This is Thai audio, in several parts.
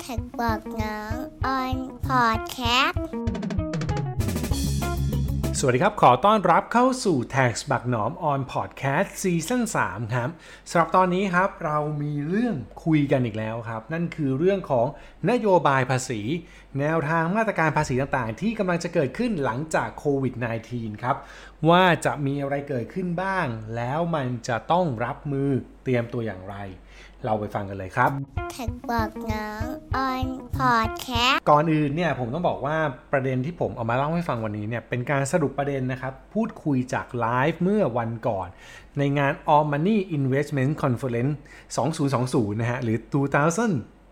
Tax บักหนอม on podcast สวัสดีครับ ขอต้อนรับเข้าสู่ Tax บักหนอม on podcast ซีซั่น3ครับสำหรับตอนนี้ครับเรามีเรื่องคุยกันอีกแล้วครับ นั่นคือเรื่องของนโยบายภาษี แนวทางมาตรการภาษีต่างๆ ที่กำลังจะเกิดขึ้นหลังจากโควิด -19 ครับ ว่าจะมีอะไรเกิดขึ้นบ้าง แล้วมันจะต้องรับมือเตรียมตัวอย่างไร เราไปฟังกันเลยครับแท็กบอกน้องออนพอดแคสต์ก่อนอื่นเนี่ยผมต้องบอกว่าประเด็นที่ผมเอามาเล่าให้ฟังวันนี้เนี่ยเป็นการสรุปประเด็นนะครับ พูดคุยจากไลฟ์เมื่อวันก่อน ในงาน All Money Investment Conference 2020 นะฮะหรือ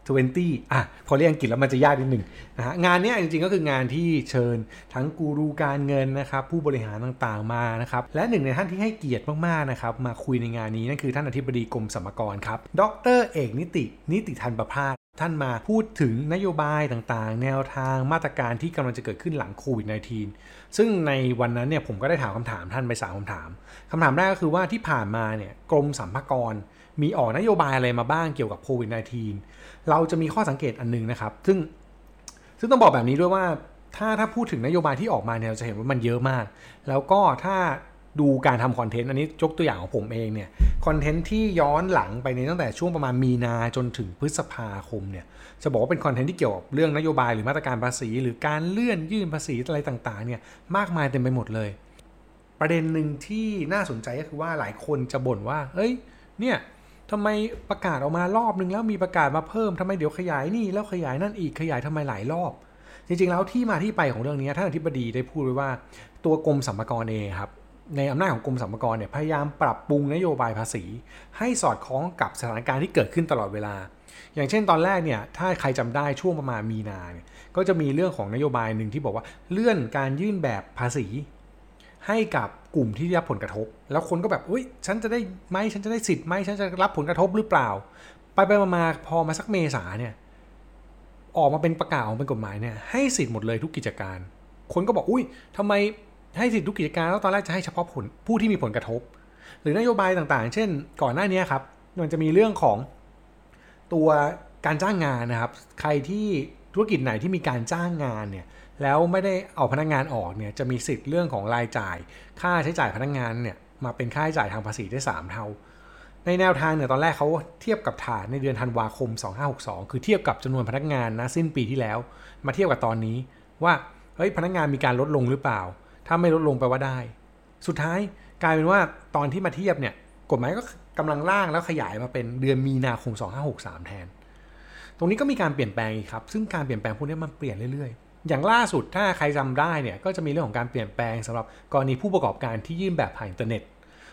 20อะพอเรียกอังกฤษแล้วมันจะยากนิดหนึ่งนะฮะงานนี้จริงๆก็คืองานที่เชิญทั้งกูรูการเงินนะครับผู้บริหารต่างๆมานะครับและหนึ่งในท่านที่ให้เกียรติมากๆนะครับมาคุยในงานนี้นั่นคือท่านอธิบดีกรมสรรพากรครับ ดรเอกนิตินิติธันประภาส ท่านมาพูดถึงนโยบายต่างๆ แนวทางมาตรการที่กำลังจะเกิดขึ้นหลังโควิด -19 ซึ่งในวันนั้นเนี่ยผมก็ได้ถามคำถามท่านไปสามคำถามคำถามแรกก็คือว่าที่ผ่านมาเนี่ยกรมสรรพากรมีออกนโยบายอะไรมาบ้างเกี่ยวกับโควิด -19 เราจะมีข้อสังเกตอันหนึงนะครับ ซึ่งซึ่งต้องบอกแบบนี้ด้วยว่าถ้าถ้าพูดถึงนโยบายที่ออกมาเนี่ยเราจะเห็นว่ามันเยอะมาก แล้วก็ถ้า ดูการทำคอนเทนต์อันนี้ยกตัวอย่างของผมเองเนี่ยคอนเทนต์ที่ย้อนหลังไปในตั้งแต่ช่วงประมาณมีนาจนถึงพฤษภาคมเนี่ยจะบอกว่าเป็นคอนเทนต์ที่เกี่ยวกับเรื่องนโยบายหรือมาตรการภาษี หรือการเลื่อนยื่นภาษีอะไรต่างๆเนี่ยมากมายเต็มไปหมดเลย ประเด็นหนึ่งที่น่าสนใจก็คือว่าหลายคนจะบ่นว่าเฮ้ยเนี่ยทำไมประกาศออกมารอบนึงแล้วมีประกาศมาเพิ่มทำไมเดี๋ยวขยายนี่แล้วขยายนั่นอีกขยายทำไมหลายรอบจริงๆแล้วที่มาที่ไปของเรื่องนี้ท่านอธิบดีได้พูดไว้ว่า ตัวกรมสรรพากรเองครับ ในอำนาจของกรมสรรพากรเนี่ยพยายามปรับปรุงนโยบายภาษี ให้สอดคล้องกับสถานการณ์ที่เกิดขึ้นตลอดเวลา อย่างเช่นตอนแรกเนี่ยถ้าใครจำได้ช่วงประมาณมีนาเนี่ยก็จะมีเรื่องของนโยบายหนึ่งที่บอกว่าเลื่อนการยื่นแบบภาษี ให้กับกลุ่มที่ได้รับผลกระทบ แล้วคนก็แบบอุ้ยฉันจะได้ไหมฉันจะได้สิทธิ์ไหมฉันจะรับผลกระทบหรือเปล่า ไปไปมาพอมาสักเมษาเนี่ยออกมาเป็นประกาศออกมาเป็นกฎหมายเนี่ยให้สิทธิ์หมดเลยทุกกิจการ คนก็บอกอุ้ยทำไม ให้สิทธิทุกกิจการแล้วตอนแรกจะให้เฉพาะผลผู้ที่มีผลกระทบ หรือนโยบายต่างๆ เช่น ก่อนหน้านี้ครับมันจะมีเรื่องของตัวการจ้างงานนะครับ ใครที่ธุรกิจไหนที่มีการจ้างงานเนี่ยแล้วไม่ได้เอาพนักงานออกเนี่ยจะมีสิทธิ์เรื่องของรายจ่าย ค่าใช้จ่ายพนักงานเนี่ยมาเป็นค่าใช้จ่ายทางภาษีได้ 3 เท่า ในแนวทางเนี่ยตอนแรกเขาเทียบกับฐานในเดือนธันวาคม 2562 คือเทียบกับจำนวนพนักงานนะสิ้นปีที่แล้ว มาเทียบกับตอนนี้ว่าเฮ้ยพนักงานมีการลดลงหรือเปล่า ถ้าไม่ลดลงแปลว่าได้ สุดท้ายกลายเป็นว่าตอนที่มาเทียบเนี่ยกฎหมายก็กำลังร่างแล้วขยายมาเป็นเดือนมีนาคม 2563 แทน ตรงนี้ก็มีการเปลี่ยนแปลงอีกครับ ซึ่งการเปลี่ยนแปลงพวกนี้มันเปลี่ยนเรื่อยๆ อย่างล่าสุดถ้าใครจำได้เนี่ยก็จะมีเรื่องของการเปลี่ยนแปลงสำหรับกรณีผู้ประกอบการที่ยื่นแบบผ่านอินเทอร์เน็ต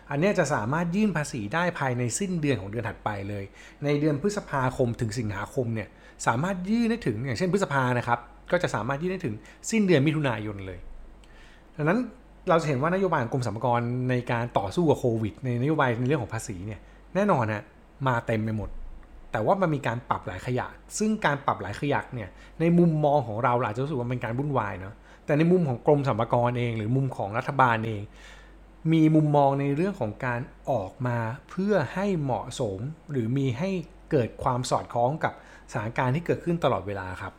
อันนี้จะสามารถยื่นภาษีได้ภายในสิ้นเดือนของเดือนถัดไปเลย ในเดือนพฤษภาคมถึงสิงหาคมเนี่ยสามารถยื่นได้ถึงอย่างเช่นพฤษภานะครับก็จะสามารถยื่นได้ถึงสิ้นเดือนมิถุนายนเลย ดังนั้นเราจะเห็นว่านโยบายของกรมสรรพากรในการต่อสู้กับโควิด ในนโยบายในเรื่องของภาษีเนี่ยแน่นอนนะมาเต็มไปหมด แต่ว่ามันมีการปรับหลายขยักซึ่งการปรับหลายขยักเนี่ยในมุมมองของเราเราอาจจะรู้สึกว่าเป็นการวุ่นวายเนาะแต่ในมุมของกรมสรรพากรเอง หรือมุมของรัฐบาลเอง มีมุมมองในเรื่องของการออกมาเพื่อให้เหมาะสม หรือมีให้เกิดความสอดคล้องกับสถานการณ์ที่เกิดขึ้นตลอดเวลาครับ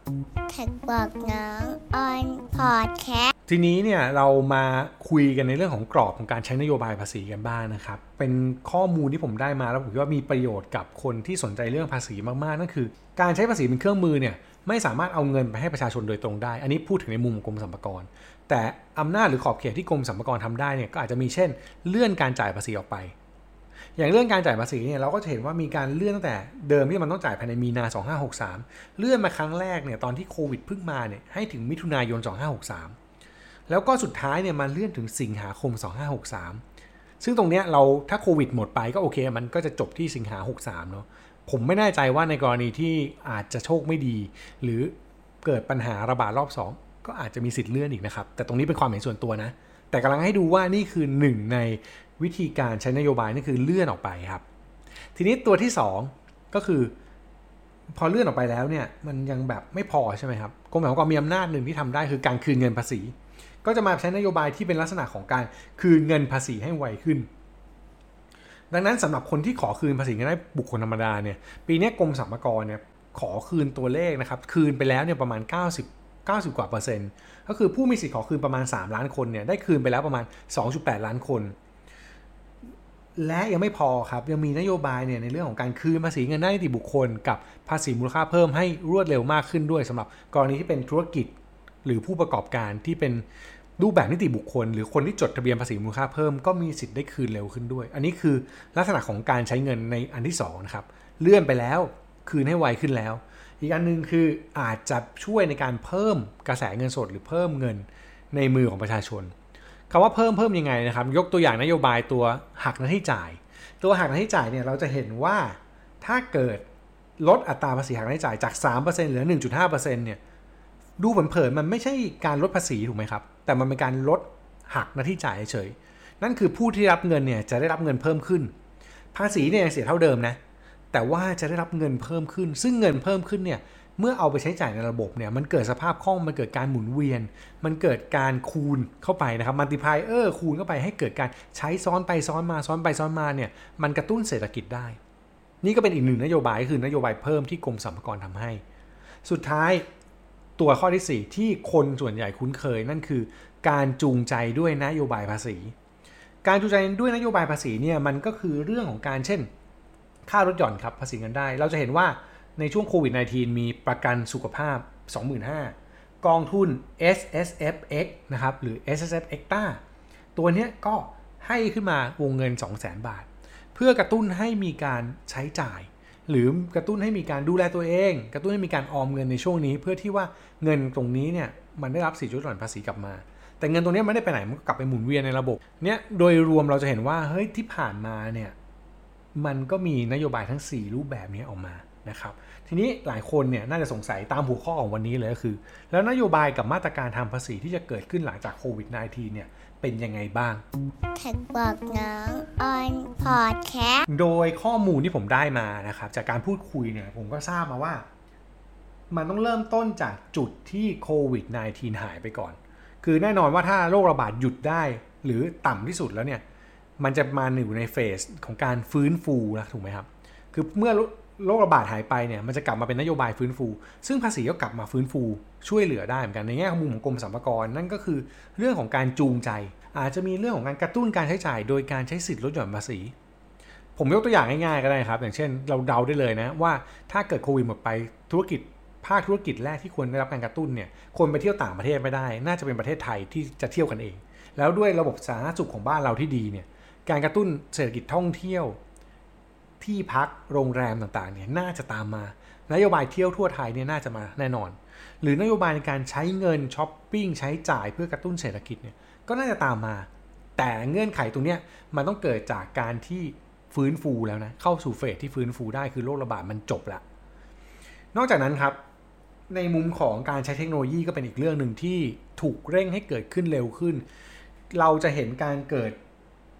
แท็กบอกน้องออนพอดแคส ทีนี้เนี่ยเรามาคุยกันในเรื่องของกรอบของการใช้นโยบายภาษีกันบ้างนะครับ เป็นข้อมูลที่ผมได้มาแล้วผมคิดว่ามีประโยชน์กับคนที่สนใจเรื่องภาษีมากๆ นั่นคือ การใช้ภาษีเป็นเครื่องมือเนี่ยไม่สามารถเอาเงินไปให้ประชาชนโดยตรงได้ อันนี้พูดถึงในมุมของกรมสรรพากร แต่อำนาจหรือขอบเขตที่กรมสรรพากรทำได้เนี่ยก็อาจจะมีเช่น เลื่อนการจ่ายภาษีออกไป อย่างเรื่องการจ่ายภาษีเนี่ยเราก็จะเห็นว่ามีการเลื่อนตั้งแต่เดิมที่มันต้องจ่ายภายในมีนา 2563 เลื่อนมาครั้งแรกเนี่ยตอนที่โควิดเพิ่งมาเนี่ยให้ถึงมิถุนายน 2563 แล้วก็สุดท้ายเนี่ยมาเลื่อนถึงสิงหาคม 2563 ซึ่งตรงเนี้ยเราถ้าโควิดหมดไปก็โอเค มันก็จะจบที่สิงหา 63 เนาะผมไม่แน่ใจว่าในกรณีที่อาจจะโชคไม่ดี หรือเกิดปัญหาระบาดรอบ 2 ก็อาจจะมีสิทธิ์เลื่อนอีกนะครับ แต่ตรงนี้เป็นความเห็นส่วนตัวนะ แต่กำลังให้ดูว่านี่คือหนึ่งในวิธีการใช้นโยบายนั่นคือเลื่อนออกไปครับ ทีนี้ตัวที่ 2 ก็คือ พอเลื่อนออกไปแล้วเนี่ยมันยังแบบไม่พอใช่ไหมครับกรมสรรพากรมีอำนาจหนึ่งที่ทำได้คือการคืนเงินภาษี ก็จะมาใช้นโยบายที่เป็นลักษณะของการคืนเงินภาษีให้ไวขึ้น ดังนั้นสำหรับคนที่ขอคืนภาษีเงินได้บุคคลธรรมดาเนี่ยปีนี้กรมสรรพากรเนี่ยขอคืนตัวเลขนะครับ คืนไปแล้วเนี่ยประมาณ 90 90 กว่าเปอร์เซ็นต์ก็คือผู้มีสิทธิ์ขอคืนประมาณ 3 ล้านคนเนี่ยได้คืนไปแล้วประมาณ 2.8 ล้านคน และยังไม่พอครับ ยังมีนโยบายเนี่ยในเรื่องของการคืนภาษีเงินได้นิติบุคคล กับภาษีมูลค่าเพิ่มให้รวดเร็วมากขึ้นด้วยสำหรับกรณีที่เป็นธุรกิจหรือผู้ประกอบการที่เป็น รูปแบบนิติบุคคล หรือคนที่จดทะเบียนภาษีมูลค่าเพิ่มก็มีสิทธิ์ได้คืนเร็วขึ้นด้วย อันนี้คือลักษณะของการใช้เงินในอันที่2นะครับเลื่อนไปแล้วคืนให้ไวขึ้นแล้ว อีกอันนึงคืออาจจะช่วยในการเพิ่มกระแสเงินสดหรือเพิ่มเงินในมือของประชาชนคำว่าเพิ่มเพิ่มยังไงนะครับ ยกตัวอย่างนโยบายตัวหักหน้าที่จ่าย ตัวหักหน้าที่จ่ายเนี่ยเราจะเห็นว่าถ้าเกิดลดอัตราภาษีหักหน้าที่จ่ายจาก 3%เหลือ 1.5%เนี่ย ดูเผินๆมันไม่ใช่การลดภาษีถูกไหมครับ แต่มันเป็นการลดหักหน้าที่จ่ายเฉย นั่นคือผู้ที่รับเงินเนี่ยจะได้รับเงินเพิ่มขึ้น ภาษีเนี่ยเสียเท่าเดิมนะ แต่ว่าจะได้รับเงินเพิ่มขึ้น ซึ่งเงินเพิ่มขึ้นเนี่ยเมื่อเอาไปใช้จ่ายในระบบเนี่ยมันเกิดสภาพคล่องมันเกิดการหมุนเวียน มันเกิดการคูณเข้าไปนะครับมัลติพายเออร์คูณเข้าไปให้เกิดการใช้ซ้อนไปซ้อนมาซ้อนไปซ้อนมาเนี่ยมันกระตุ้นเศรษฐกิจได้ นี่ก็เป็นอีกหนึ่งนโยบายคือนโยบายเพิ่มที่กรมสรรพากรทำให้ สุดท้าย ตัวข้อที่ 4 ที่คนส่วนใหญ่คุ้นเคยนั่นคือ การจูงใจด้วยนโยบายภาษี การจูงใจด้วยนโยบายภาษีเนี่ยมันก็คือเรื่องของการเช่น ค่ารถหย่อนครับภาษีเงินได้ เราจะเห็นว่าในช่วงโควิด -19 มีประกันสุขภาพ 25,000 กองทุน S S F X นะครับหรือ S S F Extra ตัวนี้ก็ให้ขึ้นมาวงเงิน 200,000 บาท เพื่อกระตุ้นให้มีการใช้จ่าย หรือกระตุ้นให้มีการดูแลตัวเอง กระตุ้นให้มีการออมเงินในช่วงนี้ เพื่อที่ว่าเงินตรงนี้เนี่ยมันได้รับสิทธิลดหย่อนภาษีกลับมา แต่เงินตรงนี้ไม่ได้ไปไหนมันก็กลับไปหมุนเวียนในระบบเนี่ยโดยรวมเราจะเห็นว่าเฮ้ยที่ผ่านมาเนี่ยมันก็มีนโยบายทั้ง 4 รูปแบบนี้ออกมานะครับทีนี้หลายคนเนี่ยน่าจะสงสัยตามหัวข้อของวันนี้เลยก็คือ แล้วนโยบายกับมาตรการทางภาษีที่จะเกิดขึ้นหลังจากโควิด -19 เนี่ย เป็นยังไงบ้างแท็กบอกน้องออนพอดแคสต์โดยข้อมูลที่ผมได้มานะครับ จากการพูดคุยเนี่ยผมก็ทราบมาว่า มันต้องเริ่มต้นจากจุดที่โควิด -19 หายไปก่อน คือแน่นอนว่าถ้าโรคระบาดหยุดได้ หรือต่ำที่สุดแล้วเนี่ย มันจะมาอยู่ในเฟสของการฟื้นฟูนะถูกไหมครับ คือเมื่อ โรคระบาดหายไปเนี่ยมันจะกลับมาเป็นนโยบายฟื้นฟู ซึ่งภาษีก็กลับมาฟื้นฟูช่วยเหลือได้เหมือนกันในแง่ของมุมของกรมสรรพากรนั่นก็คือเรื่องของการจูงใจ อาจจะมีเรื่องของการกระตุ้นการใช้จ่าย โดยการใช้สิทธิ์ลดหย่อนภาษี ผมยกตัวอย่างง่ายๆก็ได้ครับ อย่างเช่น เราเดาได้เลยนะว่าถ้าเกิดโควิดหมดไปธุรกิจภาคธุรกิจแรกที่ควรได้รับการกระตุ้นเนี่ยคนไปเที่ยวต่างประเทศไม่ได้ น่าจะเป็นประเทศไทยที่จะเที่ยวกันเอง แล้วด้วยระบบสาธารณสุขของบ้านเราที่ดีเนี่ยการกระตุ้นเศรษฐกิจท่องเที่ยว ที่พักโรงแรมต่างๆเนี่ยน่าจะตามมานโยบายเที่ยวทั่วไทยเนี่ยน่าจะมาแน่นอน หรือนโยบายในการใช้เงินช้อปปิ้งใช้จ่ายเพื่อกระตุ้นเศรษฐกิจเนี่ยก็น่าจะตามมา แต่เงื่อนไขตรงนี้มันต้องเกิดจากการที่ฟื้นฟูแล้วนะเข้าสู่เฟสที่ฟื้นฟูได้คือโรคระบาดมันจบละนอกจากนั้นครับในมุมของการใช้เทคโนโลยีก็เป็นอีกเรื่องหนึ่งที่ถูกเร่งให้เกิดขึ้นเร็วขึ้น เราจะเห็นการเกิด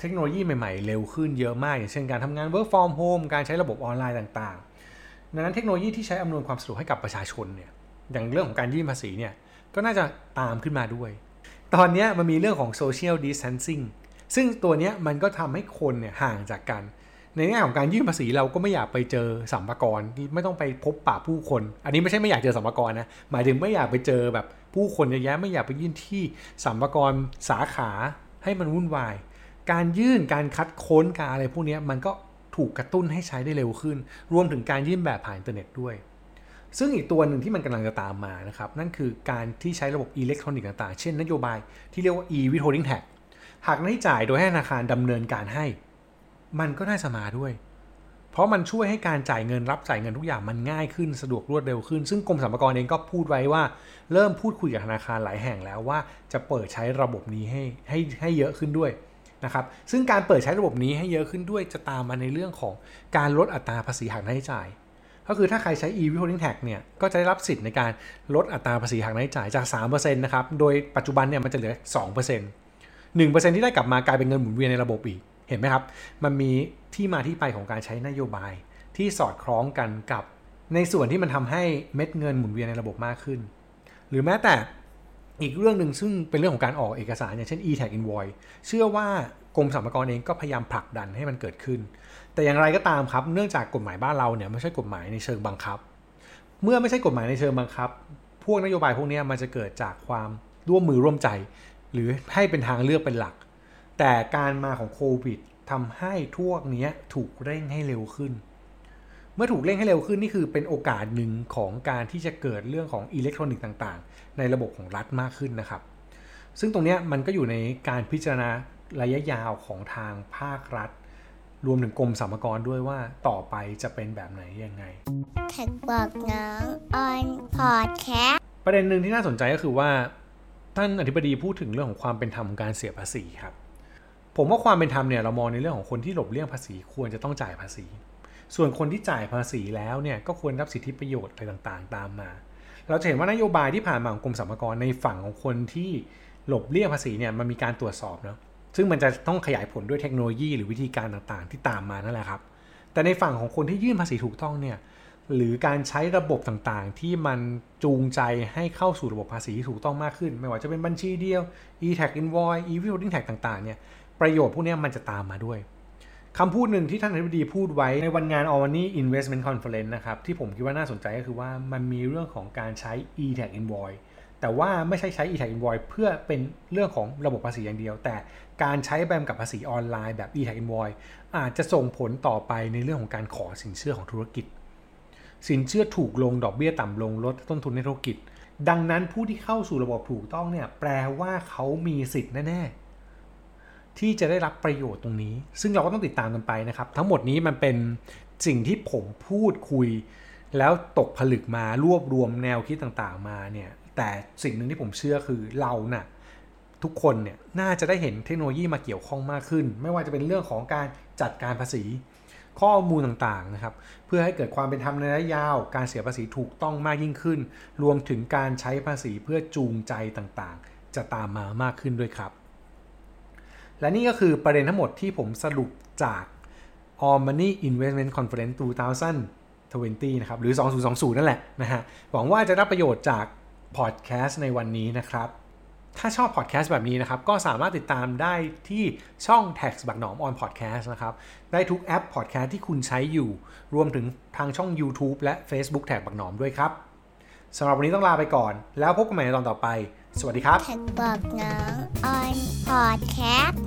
เทคโนโลยีใหม่ๆ เร็วขึ้นเยอะมาก อย่างเช่นการทำงาน work from home การใช้ระบบออนไลน์ต่างๆ ดังนั้นเทคโนโลยีที่ใช้อำนวยความสะดวกให้กับประชาชนเนี่ยอย่างเรื่องของการยื่นภาษีเนี่ยก็น่าจะตามขึ้นมาด้วย ตอนนี้มันมีเรื่องของ social distancing ซึ่งตัวนี้มันก็ทำให้คนเนี่ยห่างจากกัน ในแง่ของการยื่นภาษีเราก็ไม่อยากไปเจอสัมภาระไม่ต้องไปพบปะผู้คน อันนี้ไม่ใช่ไม่อยากเจอสัมภาระนะหมายถึงไม่อยากไปเจอแบบผู้คนเยอะแยะไม่อยากไปยื่นที่สรรพากรสาขาให้มันวุ่นวาย การยื่นการคัดค้นการอะไรพวกนี้มันก็ถูกกระตุ้นให้ใช้ได้เร็วขึ้น รวมถึงการยื่นแบบผ่านอินเทอร์เน็ตด้วย ซึ่งอีกตัวหนึ่งที่มันกำลังจะตามมานะครับ นั่นคือการที่ใช้ระบบอิเล็กทรอนิกส์ต่างๆ เช่นนโยบายที่เรียกว่า e-withholding tax หัก ณ ที่จ่ายโดยให้ธนาคารดำเนินการให้ มันก็น่าจะมาด้วย เพราะมันช่วยให้การจ่ายเงินรับจ่ายเงินทุกอย่างมันง่ายขึ้นสะดวกรวดเร็วขึ้น ซึ่งกรมสรรพากรเองก็พูดไว้ว่า เริ่มพูดคุยกับธนาคารหลายแห่งแล้วว่าจะเปิดใช้ระบบนี้ให้ให้ให้เยอะขึ้นด้วย นะครับซึ่งการเปิดใช้ระบบนี้ให้เยอะขึ้นด้วยจะตามมาในเรื่องของการลดอัตราภาษีหักหน้าใช้จ่าย ก็คือถ้าใครใช้ e-withholding tax เนี่ยก็จะได้รับสิทธิ์ในการลดอัตราภาษีหักหน้าใช้จ่ายจาก3%นะครับโดยปัจจุบันเนี่ยมันจะเหลือ 2% 1%ที่ได้กลับมากลายเป็นเงินหมุนเวียนในระบบอีก เห็นไหมครับ มันมีที่มาที่ไปของการใช้นโยบาย ที่สอดคล้องกันกับ ในส่วนที่มันทำให้เม็ดเงินหมุนเวียนในระบบมากขึ้น หรือแม้แต่ อีกเรื่องหนึ่งซึ่งเป็นเรื่องของการออกเอกสารอย่างเช่น e-tag invoice เชื่อว่ากรมสรรพากรเองก็พยายามผลักดันให้มันเกิดขึ้น แต่อย่างไรก็ตามครับ เนื่องจากกฎหมายบ้านเราเนี่ยไม่ใช่กฎหมายในเชิงบังคับ เมื่อไม่ใช่กฎหมายในเชิงบังคับ พวกนโยบายพวกนี้มันจะเกิดจากความร่วมมือร่วมใจ หรือให้เป็นทางเลือกเป็นหลัก แต่การมาของโควิดทำให้พวกนี้ถูกเร่งให้เร็วขึ้น เมื่อถูกเร่งให้เร็วขึ้นนี่คือเป็นโอกาสหนึ่งของการที่จะเกิดเรื่องของอิเล็กทรอนิกส์ต่างๆ ในระบบของรัฐมากขึ้นนะครับ ซึ่งตรงนี้มันก็อยู่ในการพิจารณาระยะยาวของทางภาครัฐ รวมถึงกรมสรรพากรด้วยว่าต่อไปจะเป็นแบบไหนยังไง Tax บักหนอม on podcast ประเด็นหนึ่งที่น่าสนใจก็คือว่าท่านอธิบดีพูดถึงเรื่องของความเป็นธรรมของการเสียภาษีครับ ผมว่าความเป็นธรรมเนี่ยเรามองในเรื่องของคนที่หลบเลี่ยงภาษีควรจะต้องจ่ายภาษี ส่วนคนที่จ่ายภาษีแล้วเนี่ยก็ควรรับสิทธิประโยชน์อะไรต่างๆ ตามมา เราจะเห็นว่านโยบายที่ผ่านมาของกรมสรรพากรในฝั่งของคนที่หลบเลี่ยงภาษีเนี่ยมันมีการตรวจสอบเนาะซึ่งมันจะต้องขยายผลด้วยเทคโนโลยีหรือวิธีการต่างๆ ที่ตามมานั่นแหละครับ แต่ในฝั่งของคนที่ยื่นภาษีถูกต้องเนี่ยหรือการใช้ระบบต่างๆ ที่มันจูงใจให้เข้าสู่ระบบภาษีที่ถูกต้องมากขึ้น ไม่ว่าจะเป็นบัญชีเดียว e-tax invoice e-withholding tax ต่างๆเนี่ยประโยชน์พวกนี้มันจะตามมาด้วย คำพูดหนึ่งที่ท่านอธิบดีพูดไว้ในวันงาน a l m a n y Investment Conference นะครับ ที่ผมคิดว่าน่าสนใจก็คือว่ามันมีเรื่องของการใช้ e-tax invoice แต่ว่าไม่ใช่ใช้ e-tax invoice เพื่อเป็นเรื่องของระบบภาษีอย่างเดียว แต่การใช้แบมกับภาษีออนไลน์แบบ e-tax invoice อาจจะส่งผลต่อไปในเรื่องของการขอสินเชื่อของธุรกิจ สินเชื่อถูกลงดอกเบี้ยต่ำลงลดต้นทุนในธุรกิจ ดังนั้นผู้ที่เข้าสู่ระบบถูกต้องเนี่ยแปลว่าเขามีสิทธิ์แน่ๆ ที่จะได้รับประโยชน์ตรงนี้ ซึ่งเราก็ต้องติดตามกันไปนะครับ ทั้งหมดนี้มันเป็นสิ่งที่ผมพูดคุย แล้วตกผลึกมารวบรวมแนวคิดต่างๆมาเนี่ยแต่สิ่งหนึ่งที่ผมเชื่อคือเราน่ะทุกคนเนี่ยน่าจะได้เห็นเทคโนโลยีมาเกี่ยวข้องมากขึ้น ไม่ว่าจะเป็นเรื่องของการจัดการภาษีข้อมูลต่างๆนะครับ เพื่อให้เกิดความเป็นธรรมในระยะยาว การเสียภาษีถูกต้องมากยิ่งขึ้น รวมถึงการใช้ภาษีเพื่อจูงใจต่างๆ จะตามมามากขึ้นด้วยครับ และนี่ก็คือประเด็นทั้งหมดที่ผมสรุปจาก All Money Investment Conference 2020 นะครับ หรือ 2020 นั่นแหละนะฮะ หวังว่าจะรับประโยชน์จากพอดแคสต์ในวันนี้นะครับ ถ้าชอบพอดแคสต์แบบนี้นะครับ ก็สามารถติดตามได้ที่ช่อง Tax บักหนอม on podcast นะครับ ได้ทุกแอปพอดแคสต์ที่คุณใช้อยู่ รวมถึงทางช่อง YouTube และ Facebook Tax บักหนอมด้วยครับสำหรับวันนี้ต้องลาไปก่อน แล้วพบกันใหม่ในตอนต่อไป สวัสดีครับ Tax บักหนอม on podcast